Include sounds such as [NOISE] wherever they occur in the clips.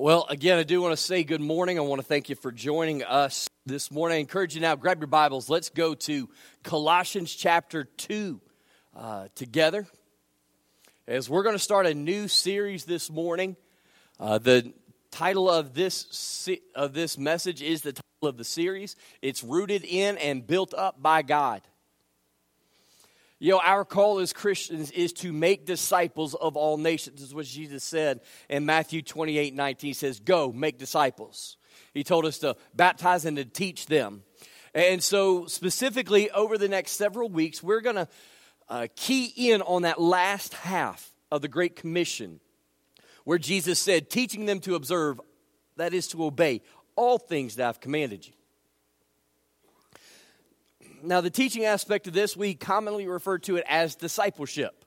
Well, again, I do want to say good morning. I want to thank you for joining us this morning. I encourage you now, grab your Bibles. Let's go to Colossians chapter 2 uh, together. As we're going to start a new series this morning, uh, the title of this, of this message is the title of the series. It's Rooted in and Built Up by God. You know, our call as Christians is to make disciples of all nations, This is what Jesus said in Matthew 28 19. He says, Go, make disciples. He told us to baptize and to teach them. And so, specifically, over the next several weeks, we're going to uh, key in on that last half of the Great Commission, where Jesus said, teaching them to observe, that is to obey all things that I've commanded you now, the teaching aspect of this, we commonly refer to it as discipleship.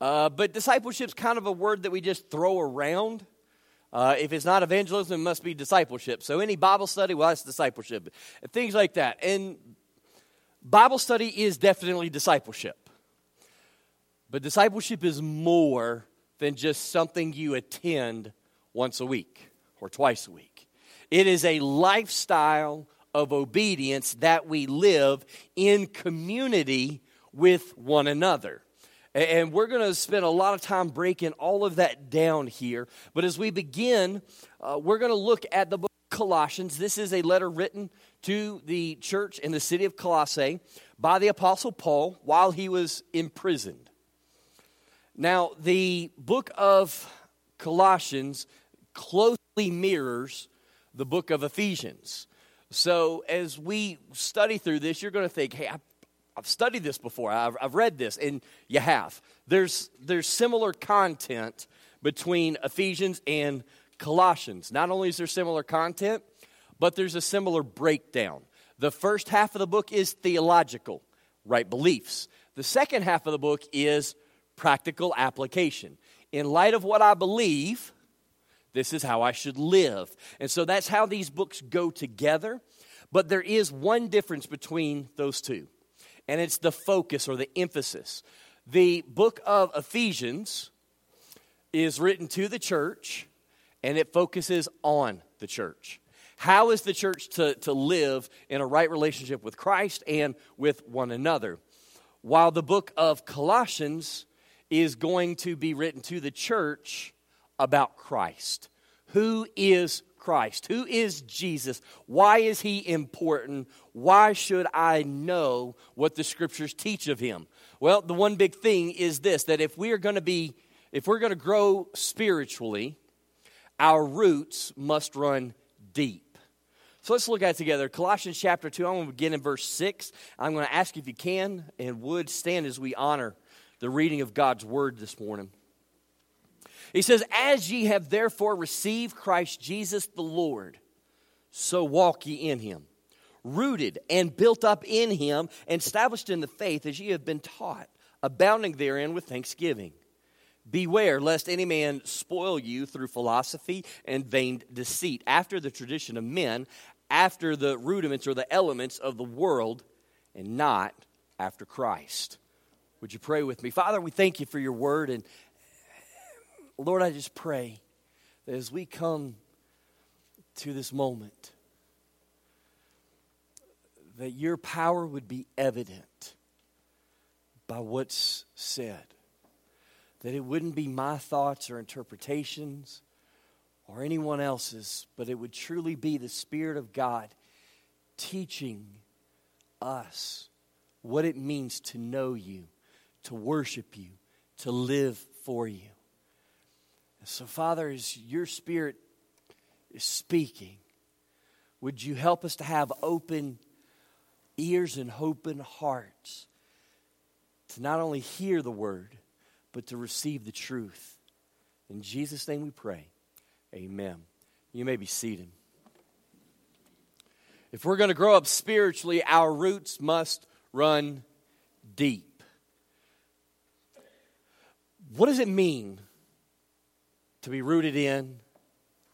Uh, but discipleship is kind of a word that we just throw around. Uh, if it's not evangelism, it must be discipleship. So, any Bible study, well, that's discipleship. Things like that. And Bible study is definitely discipleship. But discipleship is more than just something you attend once a week or twice a week, it is a lifestyle of obedience that we live in community with one another. And we're going to spend a lot of time breaking all of that down here. But as we begin, uh, we're going to look at the book of Colossians. This is a letter written to the church in the city of Colossae by the Apostle Paul while he was imprisoned. Now, the book of Colossians closely mirrors the book of Ephesians. So, as we study through this, you're going to think, hey, I've, I've studied this before, I've, I've read this, and you have. There's, there's similar content between Ephesians and Colossians. Not only is there similar content, but there's a similar breakdown. The first half of the book is theological, right beliefs. The second half of the book is practical application. In light of what I believe, this is how I should live. And so that's how these books go together. But there is one difference between those two, and it's the focus or the emphasis. The book of Ephesians is written to the church, and it focuses on the church. How is the church to, to live in a right relationship with Christ and with one another? While the book of Colossians is going to be written to the church about Christ. Who is Christ? Who is Jesus? Why is he important? Why should I know what the scriptures teach of him? Well, the one big thing is this that if we are going to be if we're going to grow spiritually, our roots must run deep. So let's look at it together. Colossians chapter 2, I'm going to begin in verse 6. I'm going to ask if you can and would stand as we honor the reading of God's word this morning. He says, As ye have therefore received Christ Jesus the Lord, so walk ye in him, rooted and built up in him, and established in the faith as ye have been taught, abounding therein with thanksgiving. Beware lest any man spoil you through philosophy and vain deceit, after the tradition of men, after the rudiments or the elements of the world, and not after Christ. Would you pray with me? Father, we thank you for your word and Lord, I just pray that as we come to this moment, that your power would be evident by what's said. That it wouldn't be my thoughts or interpretations or anyone else's, but it would truly be the Spirit of God teaching us what it means to know you, to worship you, to live for you. So, Father, as your Spirit is speaking, would you help us to have open ears and open hearts to not only hear the word, but to receive the truth? In Jesus' name we pray. Amen. You may be seated. If we're going to grow up spiritually, our roots must run deep. What does it mean to be rooted in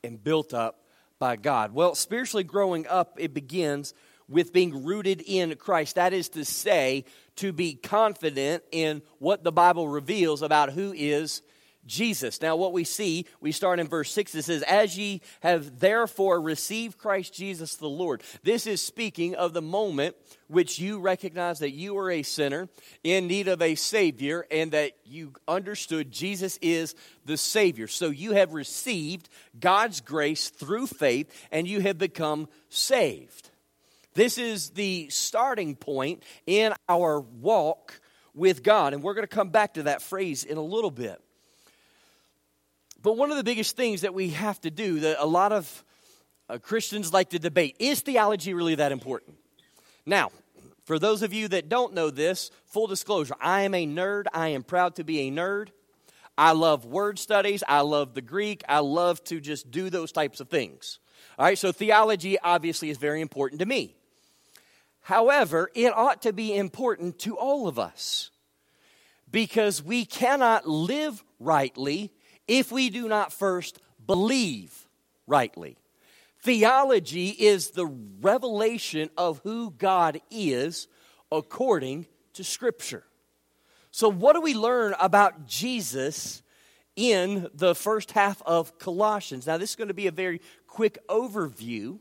and built up by God. Well, spiritually growing up, it begins with being rooted in Christ. That is to say, to be confident in what the Bible reveals about who is Jesus. Now, what we see, we start in verse 6. It says, As ye have therefore received Christ Jesus the Lord. This is speaking of the moment which you recognize that you are a sinner in need of a Savior and that you understood Jesus is the Savior. So you have received God's grace through faith and you have become saved. This is the starting point in our walk with God. And we're going to come back to that phrase in a little bit. But one of the biggest things that we have to do that a lot of uh, Christians like to debate is theology really that important? Now, for those of you that don't know this, full disclosure, I am a nerd. I am proud to be a nerd. I love word studies. I love the Greek. I love to just do those types of things. All right, so theology obviously is very important to me. However, it ought to be important to all of us because we cannot live rightly if we do not first believe rightly. Theology is the revelation of who God is according to Scripture. So, what do we learn about Jesus in the first half of Colossians? Now, this is going to be a very quick overview,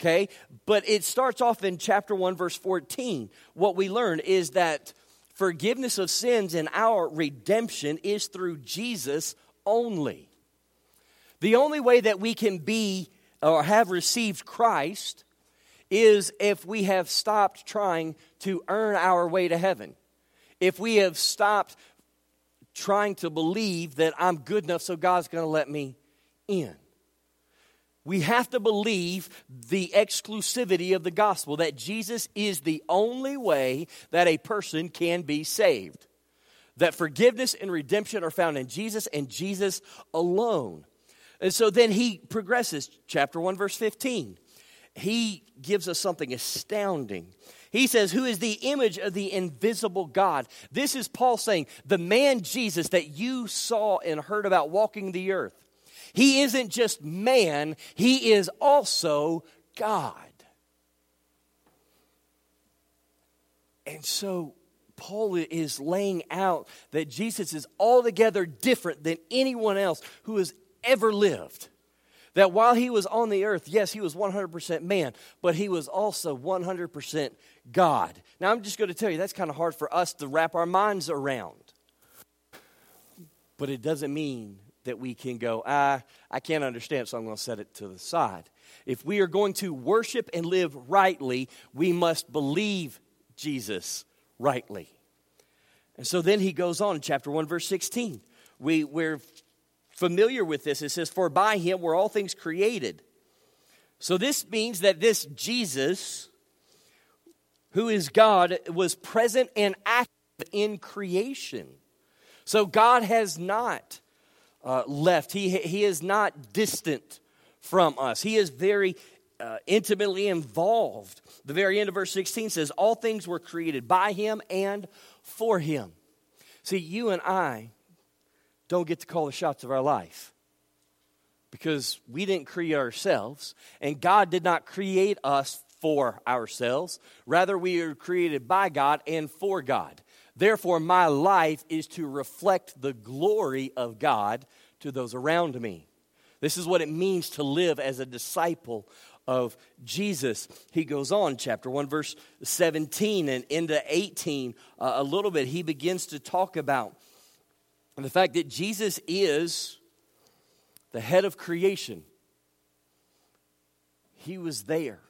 okay? But it starts off in chapter 1, verse 14. What we learn is that forgiveness of sins and our redemption is through Jesus only. The only way that we can be or have received Christ is if we have stopped trying to earn our way to heaven. If we have stopped trying to believe that I'm good enough so God's going to let me in. We have to believe the exclusivity of the gospel that Jesus is the only way that a person can be saved that forgiveness and redemption are found in Jesus and Jesus alone. And so then he progresses, chapter 1, verse 15. He gives us something astounding. He says, Who is the image of the invisible God? This is Paul saying, The man Jesus that you saw and heard about walking the earth. He isn't just man, he is also God. And so Paul is laying out that Jesus is altogether different than anyone else who has ever lived. That while he was on the earth, yes, he was 100% man, but he was also 100% God. Now, I'm just going to tell you, that's kind of hard for us to wrap our minds around. But it doesn't mean that we can go, ah, I can't understand, so I'm going to set it to the side. If we are going to worship and live rightly, we must believe Jesus rightly. And so then he goes on in chapter 1, verse 16. We, we're familiar with this. It says, For by him were all things created. So this means that this Jesus, who is God, was present and active in creation. So God has not uh, left, he, he is not distant from us. He is very uh, intimately involved. The very end of verse 16 says, All things were created by him and for him. See, you and I don't get to call the shots of our life because we didn't create ourselves, and God did not create us for ourselves. Rather, we are created by God and for God. Therefore, my life is to reflect the glory of God to those around me. This is what it means to live as a disciple of Jesus. He goes on, chapter 1, verse 17 and into 18, uh, a little bit. He begins to talk about the fact that Jesus is the head of creation. He was there.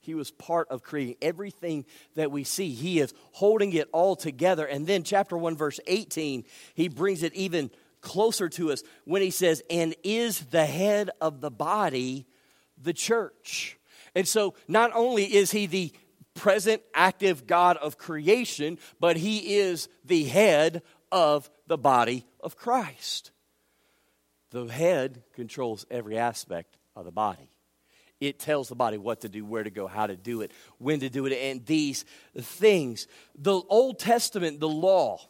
He was part of creating everything that we see. He is holding it all together. And then, chapter 1, verse 18, he brings it even closer to us when he says, and is the head of the body the church. And so not only is he the present active God of creation, but he is the head of the body of Christ. The head controls every aspect of the body. It tells the body what to do, where to go, how to do it, when to do it, and these things. The Old Testament, the law,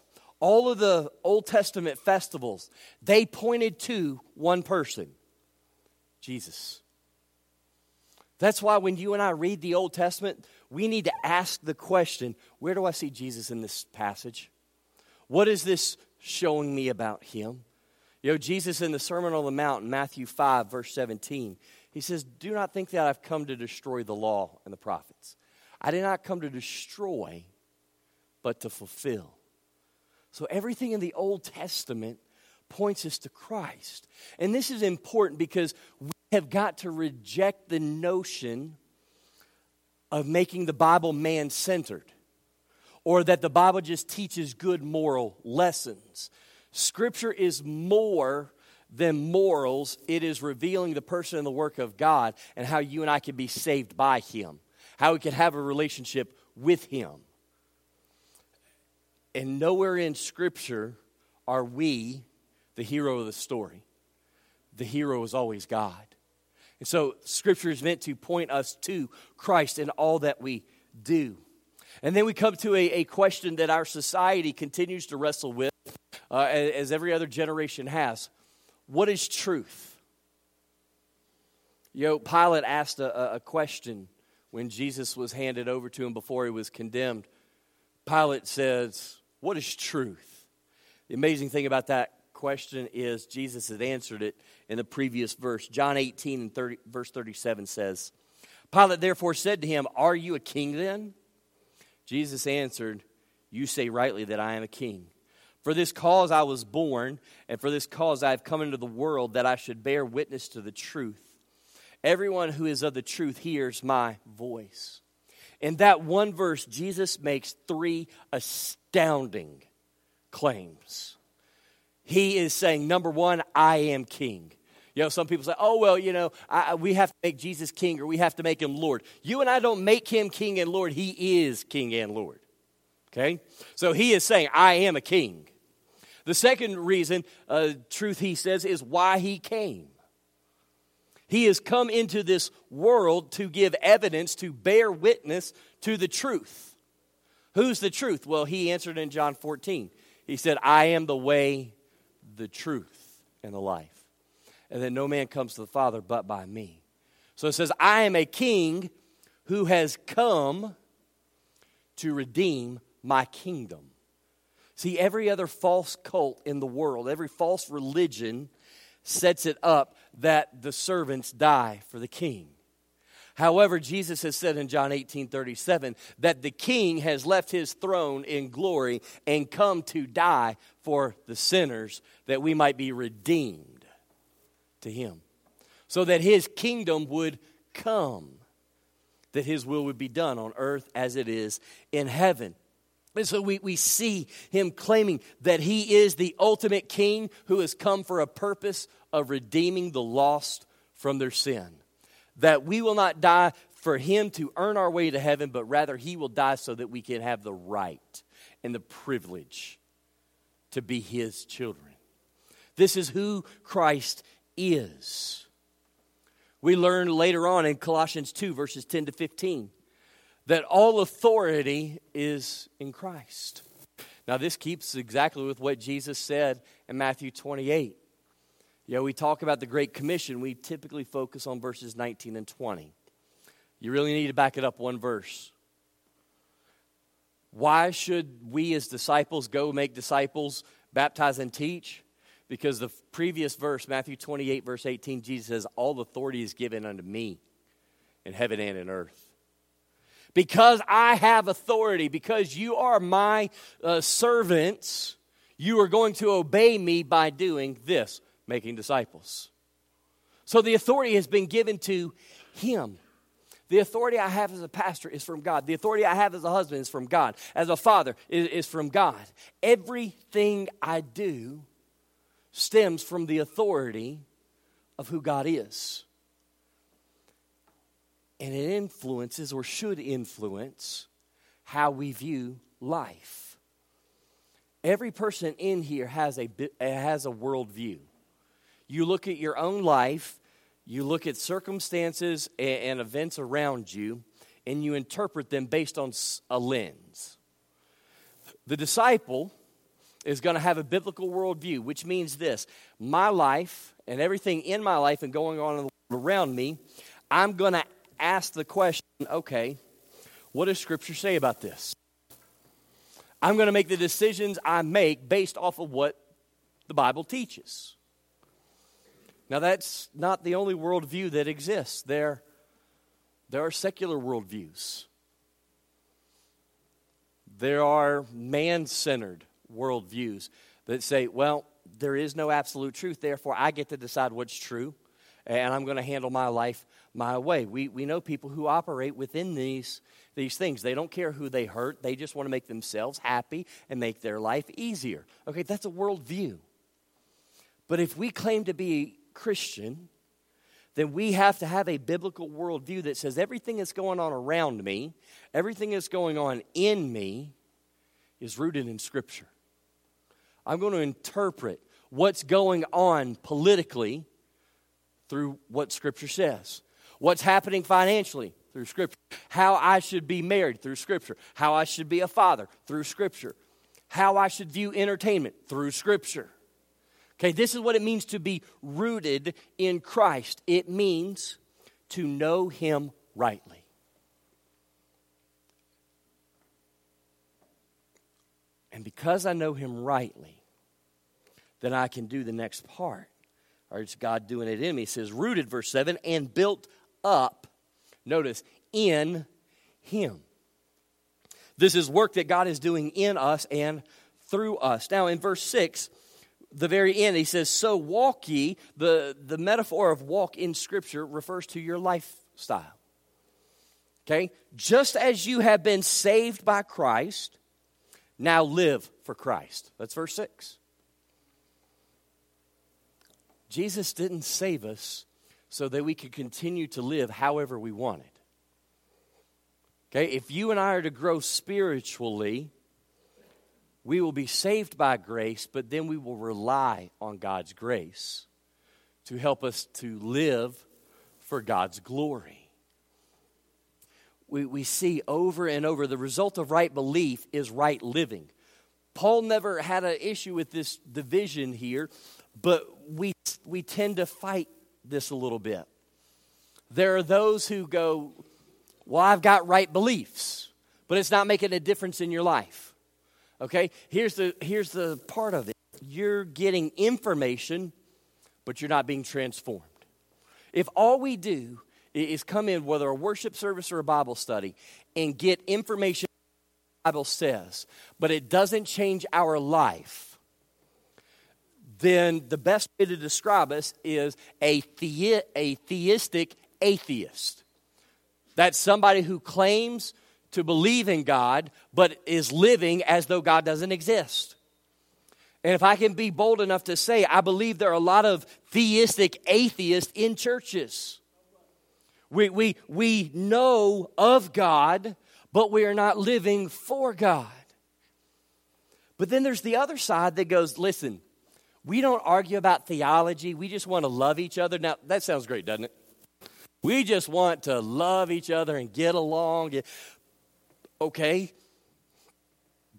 all of the Old Testament festivals, they pointed to one person Jesus. That's why when you and I read the Old Testament, we need to ask the question where do I see Jesus in this passage? What is this showing me about him? You know, Jesus in the Sermon on the Mount, Matthew 5, verse 17, he says, Do not think that I've come to destroy the law and the prophets. I did not come to destroy, but to fulfill. So everything in the Old Testament points us to Christ. And this is important because we have got to reject the notion of making the Bible man centered or that the Bible just teaches good moral lessons. Scripture is more than morals, it is revealing the person and the work of God and how you and I can be saved by Him, how we can have a relationship with Him. And nowhere in Scripture are we the hero of the story. The hero is always God. And so, Scripture is meant to point us to Christ in all that we do. And then we come to a, a question that our society continues to wrestle with, uh, as, as every other generation has. What is truth? You know, Pilate asked a, a question when Jesus was handed over to him before he was condemned. Pilate says, What is truth? The amazing thing about that question is Jesus had answered it in the previous verse. John 18 and 30, verse 37 says, Pilate therefore said to him, Are you a king then? Jesus answered, You say rightly that I am a king. For this cause I was born, and for this cause I have come into the world, that I should bear witness to the truth. Everyone who is of the truth hears my voice. In that one verse, Jesus makes three astounding claims. He is saying, number one, I am king. You know, some people say, oh, well, you know, I, we have to make Jesus king or we have to make him Lord. You and I don't make him king and Lord. He is king and Lord. Okay? So he is saying, I am a king. The second reason, uh, truth he says, is why he came. He has come into this world to give evidence, to bear witness to the truth. Who's the truth? Well, he answered in John 14. He said, I am the way, the truth, and the life and that no man comes to the Father but by me. So it says, I am a king who has come to redeem my kingdom. See, every other false cult in the world, every false religion sets it up that the servants die for the king. However, Jesus has said in John 18 37 that the king has left his throne in glory and come to die for the sinners that we might be redeemed to him so that his kingdom would come, that his will would be done on earth as it is in heaven. And so we, we see him claiming that he is the ultimate king who has come for a purpose of redeeming the lost from their sin. That we will not die for him to earn our way to heaven, but rather he will die so that we can have the right and the privilege to be his children. This is who Christ is. We learn later on in Colossians 2, verses 10 to 15, that all authority is in Christ. Now, this keeps exactly with what Jesus said in Matthew 28. You know, we talk about the Great Commission, we typically focus on verses 19 and 20. You really need to back it up one verse. Why should we as disciples go make disciples, baptize, and teach? Because the previous verse, Matthew 28, verse 18, Jesus says, All authority is given unto me in heaven and in earth. Because I have authority, because you are my uh, servants, you are going to obey me by doing this, making disciples. So the authority has been given to him. The authority I have as a pastor is from God. The authority I have as a husband is from God. As a father is, is from God. Everything I do stems from the authority of who God is. And it influences, or should influence, how we view life. Every person in here has a, has a worldview. You look at your own life, you look at circumstances and events around you, and you interpret them based on a lens. The disciple is going to have a biblical worldview, which means this my life and everything in my life and going on around me, I'm going to ask the question okay, what does Scripture say about this? I'm going to make the decisions I make based off of what the Bible teaches. Now, that's not the only worldview that exists. There, there are secular worldviews, there are man centered worldviews that say, well, there is no absolute truth, therefore I get to decide what's true, and I'm going to handle my life my way. We, we know people who operate within these, these things. They don't care who they hurt, they just want to make themselves happy and make their life easier. Okay, that's a worldview. But if we claim to be Christian, then we have to have a biblical worldview that says everything that's going on around me, everything that's going on in me, is rooted in Scripture. I'm going to interpret what's going on politically through what Scripture says. What's happening financially through Scripture. How I should be married through Scripture. How I should be a father through Scripture. How I should view entertainment through Scripture. Okay, this is what it means to be rooted in Christ. It means to know Him rightly. And because I know Him rightly, then I can do the next part. Or it's God doing it in me. It says, rooted, verse 7, and built up, notice, in Him. This is work that God is doing in us and through us. Now, in verse 6, the very end, he says, So walk ye. The, the metaphor of walk in Scripture refers to your lifestyle. Okay? Just as you have been saved by Christ, now live for Christ. That's verse 6. Jesus didn't save us so that we could continue to live however we wanted. Okay? If you and I are to grow spiritually, we will be saved by grace, but then we will rely on God's grace to help us to live for God's glory. We, we see over and over the result of right belief is right living. Paul never had an issue with this division here, but we, we tend to fight this a little bit. There are those who go, Well, I've got right beliefs, but it's not making a difference in your life. Okay? Here's the, here's the part of it you're getting information, but you're not being transformed. If all we do is come in, whether a worship service or a Bible study, and get information the Bible says, but it doesn't change our life, then the best way to describe us is a, the- a theistic atheist. That's somebody who claims to believe in God, but is living as though God doesn't exist. And if I can be bold enough to say, I believe there are a lot of theistic atheists in churches. We, we, we know of God, but we are not living for God. But then there's the other side that goes, listen, we don't argue about theology. We just want to love each other. Now, that sounds great, doesn't it? We just want to love each other and get along. Okay,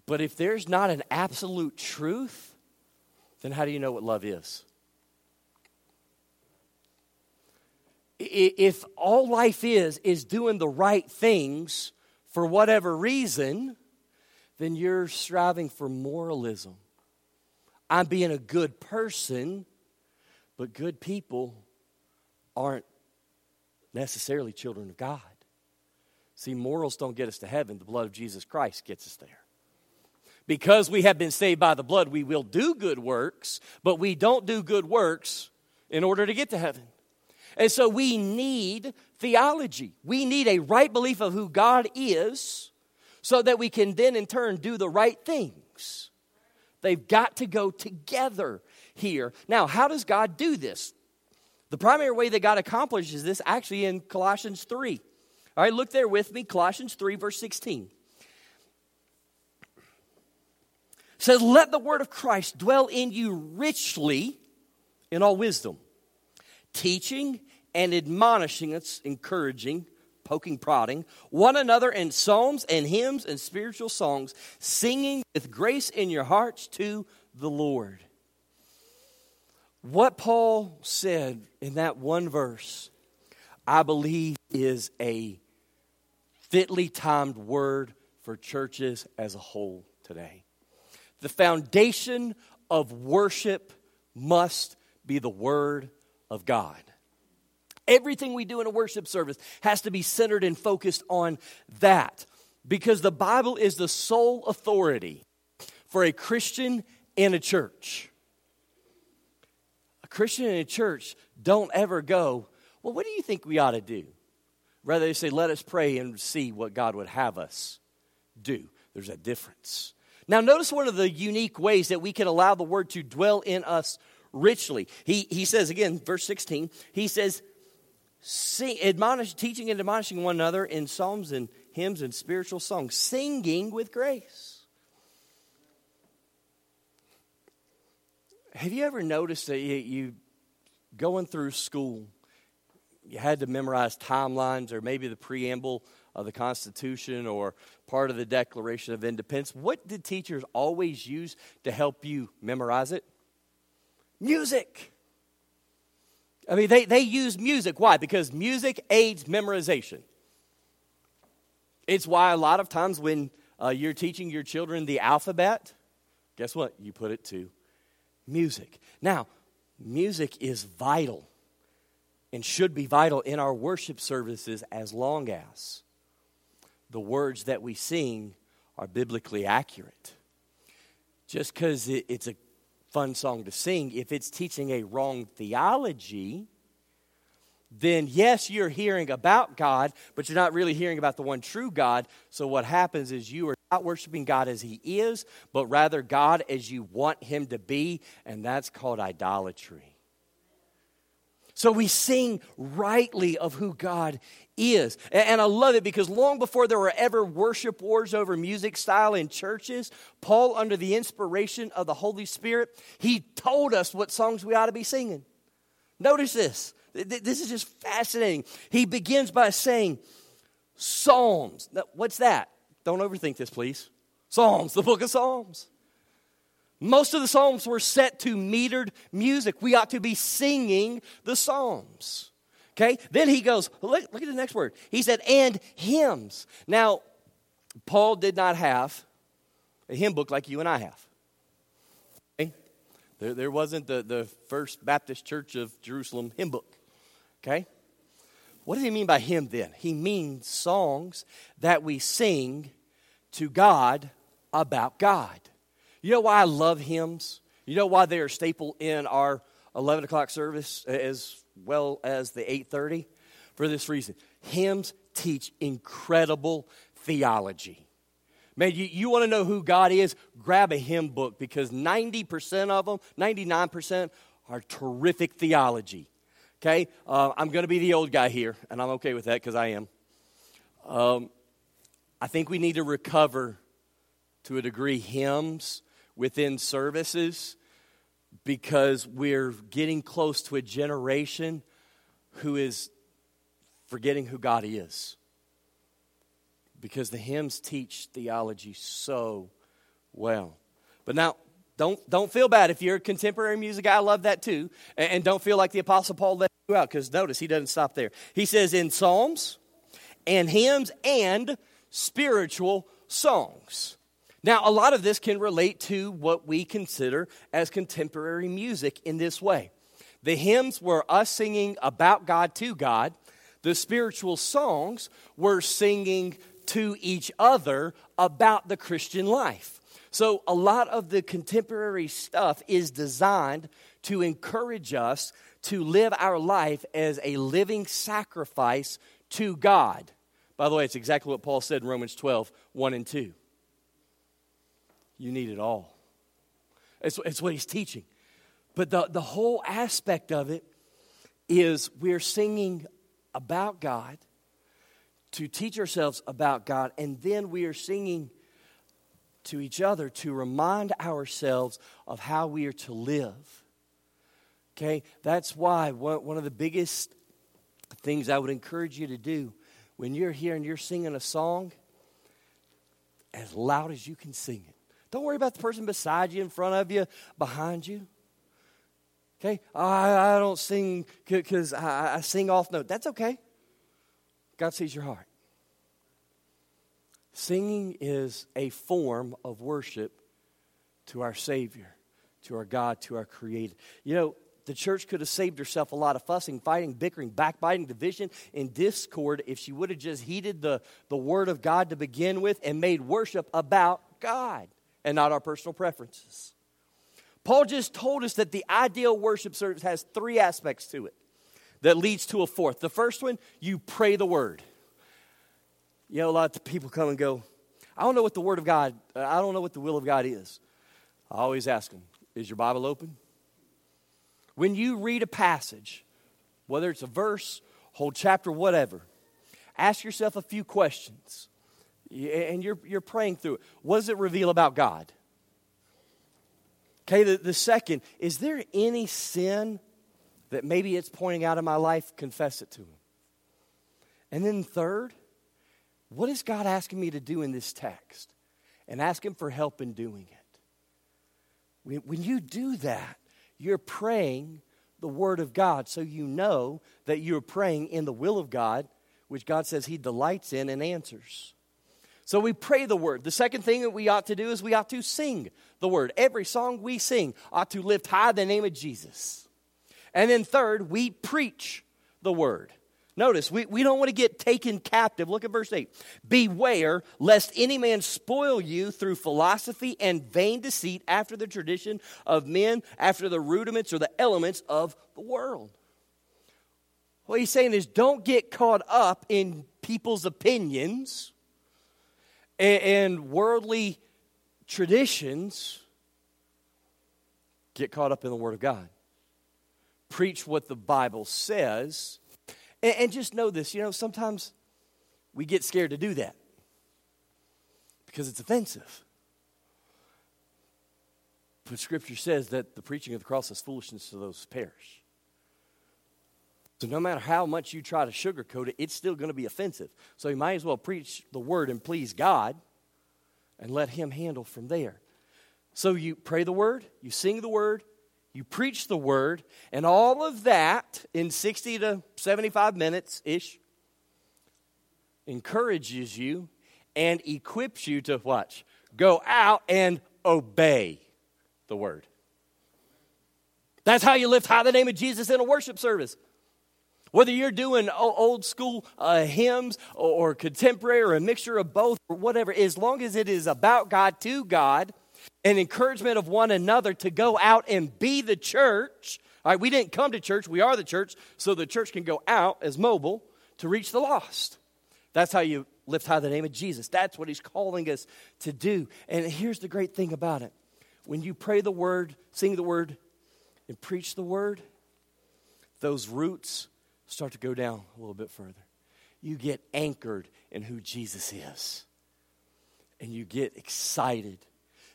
but if there's not an absolute truth, then how do you know what love is? If all life is, is doing the right things for whatever reason, then you're striving for moralism. I'm being a good person, but good people aren't necessarily children of God. See, morals don't get us to heaven, the blood of Jesus Christ gets us there. Because we have been saved by the blood, we will do good works, but we don't do good works in order to get to heaven. And so we need theology. We need a right belief of who God is so that we can then, in turn, do the right things. They've got to go together here. Now, how does God do this? The primary way that God accomplishes this actually in Colossians 3. All right, look there with me, Colossians 3, verse 16. It says, Let the word of Christ dwell in you richly in all wisdom, teaching and admonishing us, encouraging, poking, prodding one another in psalms and hymns and spiritual songs, singing with grace in your hearts to the Lord. What Paul said in that one verse, I believe, is a fitly timed word for churches as a whole today. The foundation of worship must be the Word of God. Everything we do in a worship service has to be centered and focused on that because the Bible is the sole authority for a Christian in a church. A Christian in a church don't ever go, Well, what do you think we ought to do? Rather, they say, Let us pray and see what God would have us do. There's a difference. Now, notice one of the unique ways that we can allow the word to dwell in us richly. He, he says again, verse 16, he says, sing, admonish, teaching and admonishing one another in psalms and hymns and spiritual songs, singing with grace. Have you ever noticed that you, you going through school, you had to memorize timelines or maybe the preamble of the Constitution or part of the Declaration of Independence? What did teachers always use to help you memorize it? Music. I mean, they, they use music. Why? Because music aids memorization. It's why a lot of times when uh, you're teaching your children the alphabet, guess what? You put it to music. Now, music is vital and should be vital in our worship services as long as the words that we sing are biblically accurate. Just because it, it's a fun song to sing, if it's teaching a wrong theology, then yes, you're hearing about God, but you're not really hearing about the one true God. So what happens is you are not worshiping God as He is, but rather God as you want Him to be, and that's called idolatry. So we sing rightly of who God is. And I love it because long before there were ever worship wars over music style in churches, Paul, under the inspiration of the Holy Spirit, he told us what songs we ought to be singing. Notice this. This is just fascinating. He begins by saying, Psalms. What's that? Don't overthink this, please. Psalms, the book of Psalms. Most of the Psalms were set to metered music. We ought to be singing the Psalms. Okay? Then he goes, look, look at the next word. He said, and hymns. Now, Paul did not have a hymn book like you and I have. Okay? There, there wasn't the, the First Baptist Church of Jerusalem hymn book. Okay? What does he mean by hymn then? He means songs that we sing to God about God. You know why I love hymns? You know why they are staple in our 11 o'clock service as well as the 8.30? For this reason. Hymns teach incredible theology. Man, you, you want to know who God is? Grab a hymn book because 90% of them, 99% are terrific theology. Okay? Uh, I'm going to be the old guy here, and I'm okay with that because I am. Um, I think we need to recover to a degree hymns within services because we're getting close to a generation who is forgetting who God is. Because the hymns teach theology so well. But now, don't, don't feel bad if you're a contemporary music guy. I love that too. And, and don't feel like the Apostle Paul let you out, because notice he doesn't stop there. He says in psalms and hymns and spiritual songs. Now, a lot of this can relate to what we consider as contemporary music in this way. The hymns were us singing about God to God, the spiritual songs were singing to each other about the Christian life. So, a lot of the contemporary stuff is designed to encourage us to live our life as a living sacrifice to God. By the way, it's exactly what Paul said in Romans 12 1 and 2. You need it all. It's, it's what he's teaching. But the, the whole aspect of it is we're singing about God to teach ourselves about God, and then we are singing to each other to remind ourselves of how we are to live. Okay? That's why one of the biggest things I would encourage you to do when you're here and you're singing a song, as loud as you can sing it. Don't worry about the person beside you, in front of you, behind you. Okay? Oh, I, I don't sing because I, I sing off note. That's okay. God sees your heart. Singing is a form of worship to our Savior, to our God, to our Creator. You know, the church could have saved herself a lot of fussing, fighting, bickering, backbiting, division, and discord if she would have just heeded the, the word of God to begin with and made worship about God and not our personal preferences. Paul just told us that the ideal worship service has three aspects to it that leads to a fourth. The first one, you pray the word. You know, a lot of people come and go, I don't know what the word of God, I don't know what the will of God is. I always ask them, is your Bible open? When you read a passage, whether it's a verse, whole chapter, whatever, ask yourself a few questions. And you're, you're praying through it. What does it reveal about God? Okay, the, the second, is there any sin that maybe it's pointing out in my life? Confess it to Him. And then third, what is God asking me to do in this text? And ask Him for help in doing it. When, when you do that, you're praying the Word of God so you know that you're praying in the will of God, which God says He delights in and answers. So we pray the word. The second thing that we ought to do is we ought to sing the word. Every song we sing ought to lift high the name of Jesus. And then third, we preach the word. Notice, we, we don't want to get taken captive. Look at verse 8. Beware lest any man spoil you through philosophy and vain deceit after the tradition of men, after the rudiments or the elements of the world. What he's saying is don't get caught up in people's opinions and, worldly traditions get caught up in the Word of God. Preach what the Bible says. And, and just know this you know, sometimes we get scared to do that because it's offensive. But Scripture says that the preaching of the cross is foolishness to those who perish. So no matter how much you try to sugarcoat it, it's still going to be offensive. So you might as well preach the word and please God and let Him handle from there. So you pray the word, you sing the word, you preach the word, and all of that in 60 to 75 minutes ish encourages you and equips you to watch, go out and obey the word. That's how you lift high the name of Jesus in a worship service. Whether you're doing old school uh, hymns or contemporary or a mixture of both or whatever, as long as it is about God to God and encouragement of one another to go out and be the church. All right, we didn't come to church, we are the church, so the church can go out as mobile to reach the lost. That's how you lift high the name of Jesus. That's what he's calling us to do. And here's the great thing about it when you pray the word, sing the word, and preach the word, those roots start to go down a little bit further. You get anchored in who Jesus is. And you get excited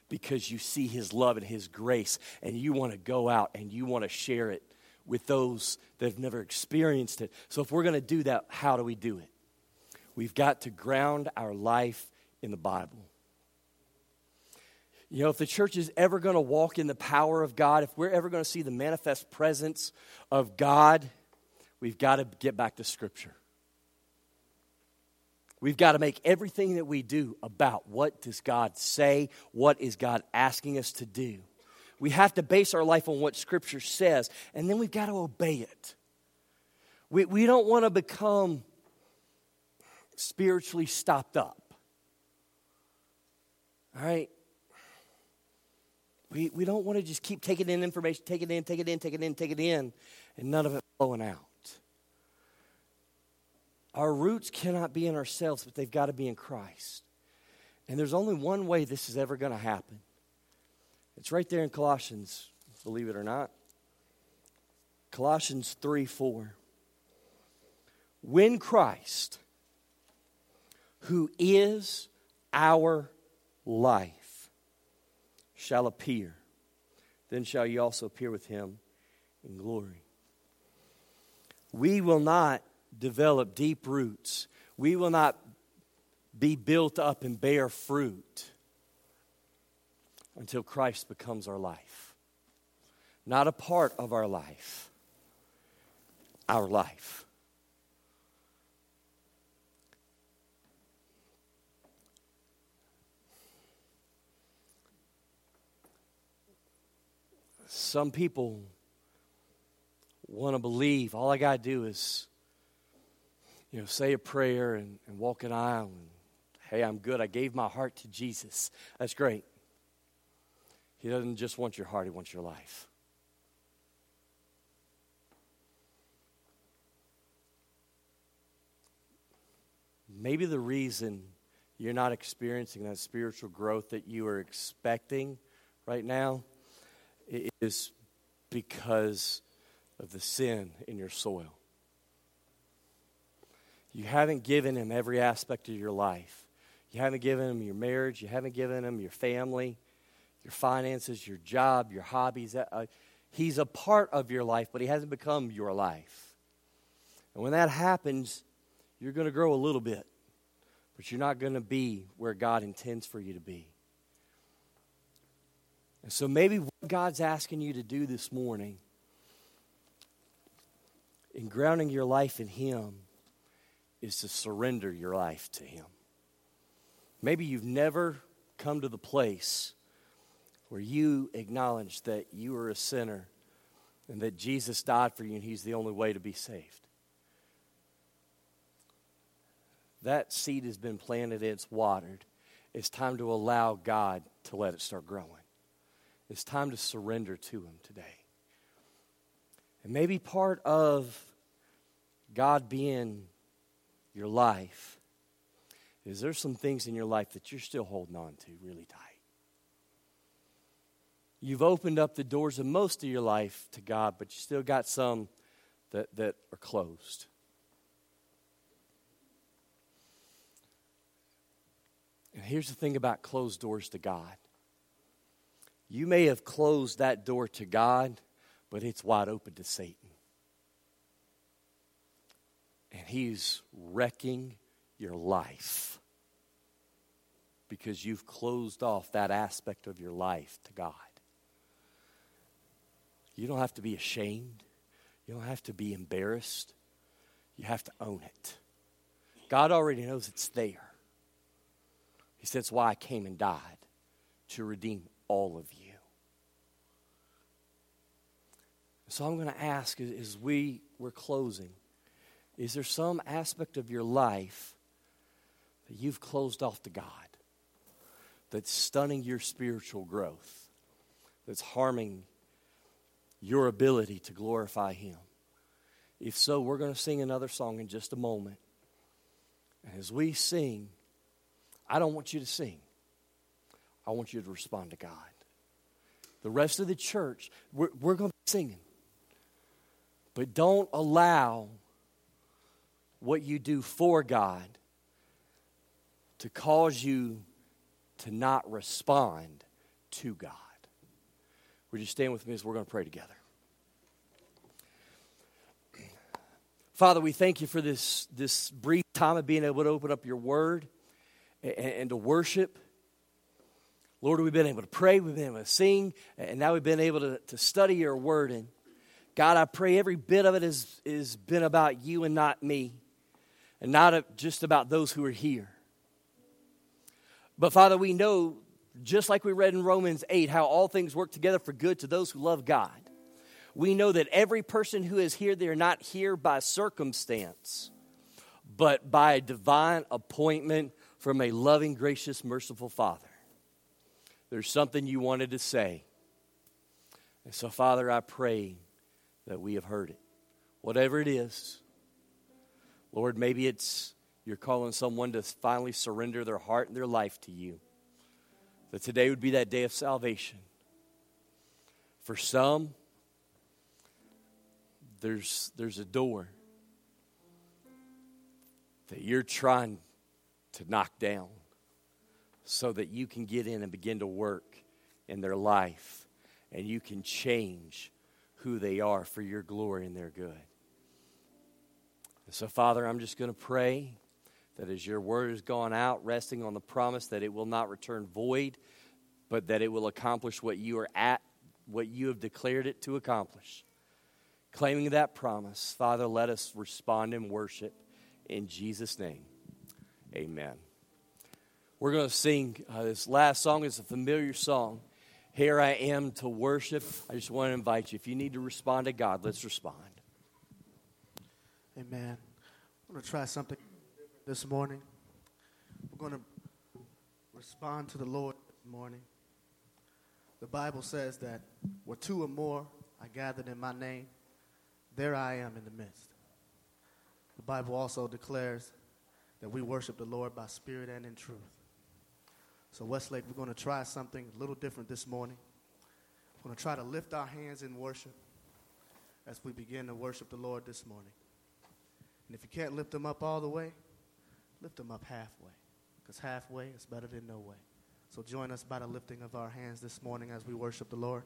because you see his love and his grace, and you want to go out and you want to share it with those that have never experienced it. So, if we're going to do that, how do we do it? We've got to ground our life in the Bible. You know, if the church is ever going to walk in the power of God, if we're ever going to see the manifest presence of God we've got to get back to Scripture. We've got to make everything that we do about what does God say? What is God asking us to do? We have to base our life on what Scripture says, and then we've got to obey it. We, we don't want to become spiritually stopped up. All right? We, we don't want to just keep taking in information, take it in, take it in, take it in, take it in, and none of it flowing out. Our roots cannot be in ourselves, but they've got to be in Christ. And there's only one way this is ever going to happen. It's right there in Colossians, believe it or not. Colossians 3 4. When Christ, who is our life, shall appear, then shall ye also appear with him in glory. We will not develop deep roots. We will not be built up and bear fruit until Christ becomes our life. Not a part of our life, our life. Some people want to believe, all I got to do is, you know, say a prayer and, and walk an aisle and, hey, I'm good. I gave my heart to Jesus. That's great. He doesn't just want your heart, He wants your life. Maybe the reason you're not experiencing that spiritual growth that you are expecting right now is because of the sin in your soil. You haven't given him every aspect of your life. You haven't given him your marriage. You haven't given him your family, your finances, your job, your hobbies. Uh, he's a part of your life, but he hasn't become your life. And when that happens, you're going to grow a little bit, but you're not going to be where God intends for you to be. And so maybe what God's asking you to do this morning in grounding your life in Him is to surrender your life to Him. Maybe you've never come to the place where you acknowledge that you are a sinner and that Jesus died for you and He's the only way to be saved. That seed has been planted, it's watered. It's time to allow God to let it start growing. It's time to surrender to Him today. And maybe part of God being your life is there some things in your life that you're still holding on to really tight. You've opened up the doors of most of your life to God, but you still got some that, that are closed. And here's the thing about closed doors to God you may have closed that door to God, but it's wide open to Satan. And he's wrecking your life because you've closed off that aspect of your life to God. You don't have to be ashamed. You don't have to be embarrassed. You have to own it. God already knows it's there. He says, why I came and died to redeem all of you. So I'm going to ask as we were closing, is there some aspect of your life that you've closed off to God that's stunning your spiritual growth, that's harming your ability to glorify Him? If so, we're going to sing another song in just a moment. And as we sing, I don't want you to sing. I want you to respond to God. The rest of the church, we're, we're going to be singing. But don't allow what you do for God to cause you to not respond to God. Would you stand with me as we're going to pray together? [CLEARS THROAT] Father, we thank you for this, this brief time of being able to open up your word and, and to worship. Lord, we've been able to pray, we've been able to sing, and now we've been able to, to study your word. And God, I pray every bit of it has, has been about you and not me and not just about those who are here. But Father, we know, just like we read in Romans 8, how all things work together for good to those who love God. We know that every person who is here, they're not here by circumstance, but by divine appointment from a loving, gracious, merciful Father. There's something you wanted to say. And so, Father, I pray that we have heard it. Whatever it is, Lord, maybe it's you're calling someone to finally surrender their heart and their life to you. That today would be that day of salvation. For some, there's, there's a door that you're trying to knock down so that you can get in and begin to work in their life and you can change who they are for your glory and their good. So, Father, I'm just going to pray that as your word has gone out, resting on the promise that it will not return void, but that it will accomplish what you are at, what you have declared it to accomplish. Claiming that promise, Father, let us respond in worship in Jesus' name. Amen. We're going to sing uh, this last song. It's a familiar song. Here I am to worship. I just want to invite you. If you need to respond to God, let's respond. Amen. I'm going to try something this morning. We're going to respond to the Lord this morning. The Bible says that where two or more are gathered in my name, there I am in the midst. The Bible also declares that we worship the Lord by spirit and in truth. So, Westlake, we're going to try something a little different this morning. We're going to try to lift our hands in worship as we begin to worship the Lord this morning. And if you can't lift them up all the way, lift them up halfway, because halfway is better than no way. So join us by the lifting of our hands this morning as we worship the Lord.